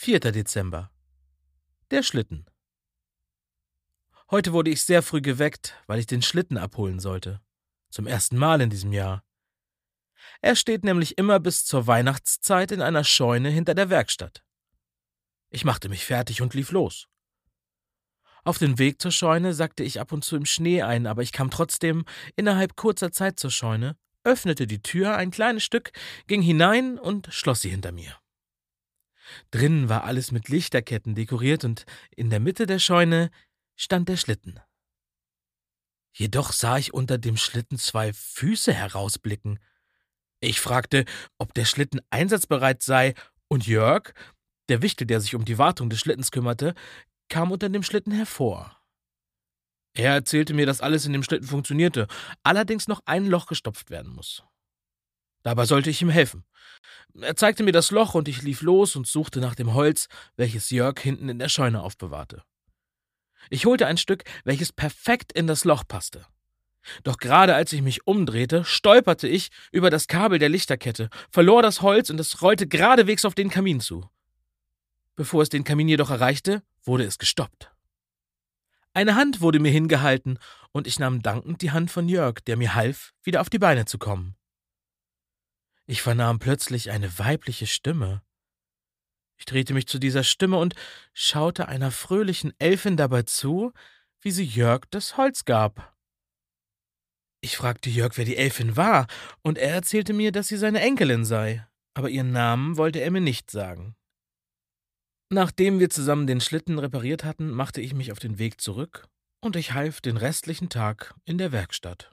4. Dezember. Der Schlitten. Heute wurde ich sehr früh geweckt, weil ich den Schlitten abholen sollte. Zum ersten Mal in diesem Jahr. Er steht nämlich immer bis zur Weihnachtszeit in einer Scheune hinter der Werkstatt. Ich machte mich fertig und lief los. Auf dem Weg zur Scheune sackte ich ab und zu im Schnee ein, aber ich kam trotzdem innerhalb kurzer Zeit zur Scheune, öffnete die Tür ein kleines Stück, ging hinein und schloss sie hinter mir. Drinnen war alles mit Lichterketten dekoriert und in der Mitte der Scheune stand der Schlitten. Jedoch sah ich unter dem Schlitten zwei Füße herausblicken. Ich fragte, ob der Schlitten einsatzbereit sei, und Jörg, der Wichtel, der sich um die Wartung des Schlittens kümmerte, kam unter dem Schlitten hervor. Er erzählte mir, dass alles in dem Schlitten funktionierte, allerdings noch ein Loch gestopft werden muss. Dabei sollte ich ihm helfen. Er zeigte mir das Loch und ich lief los und suchte nach dem Holz, welches Jörg hinten in der Scheune aufbewahrte. Ich holte ein Stück, welches perfekt in das Loch passte. Doch gerade als ich mich umdrehte, stolperte ich über das Kabel der Lichterkette, verlor das Holz und es rollte geradewegs auf den Kamin zu. Bevor es den Kamin jedoch erreichte, wurde es gestoppt. Eine Hand wurde mir hingehalten, und ich nahm dankend die Hand von Jörg, der mir half, wieder auf die Beine zu kommen. Ich vernahm plötzlich eine weibliche Stimme. Ich drehte mich zu dieser Stimme und schaute einer fröhlichen Elfin dabei zu, wie sie Jörg das Holz gab. Ich fragte Jörg, wer die Elfin war, und er erzählte mir, dass sie seine Enkelin sei, aber ihren Namen wollte er mir nicht sagen. Nachdem wir zusammen den Schlitten repariert hatten, machte ich mich auf den Weg zurück, und ich half den restlichen Tag in der Werkstatt.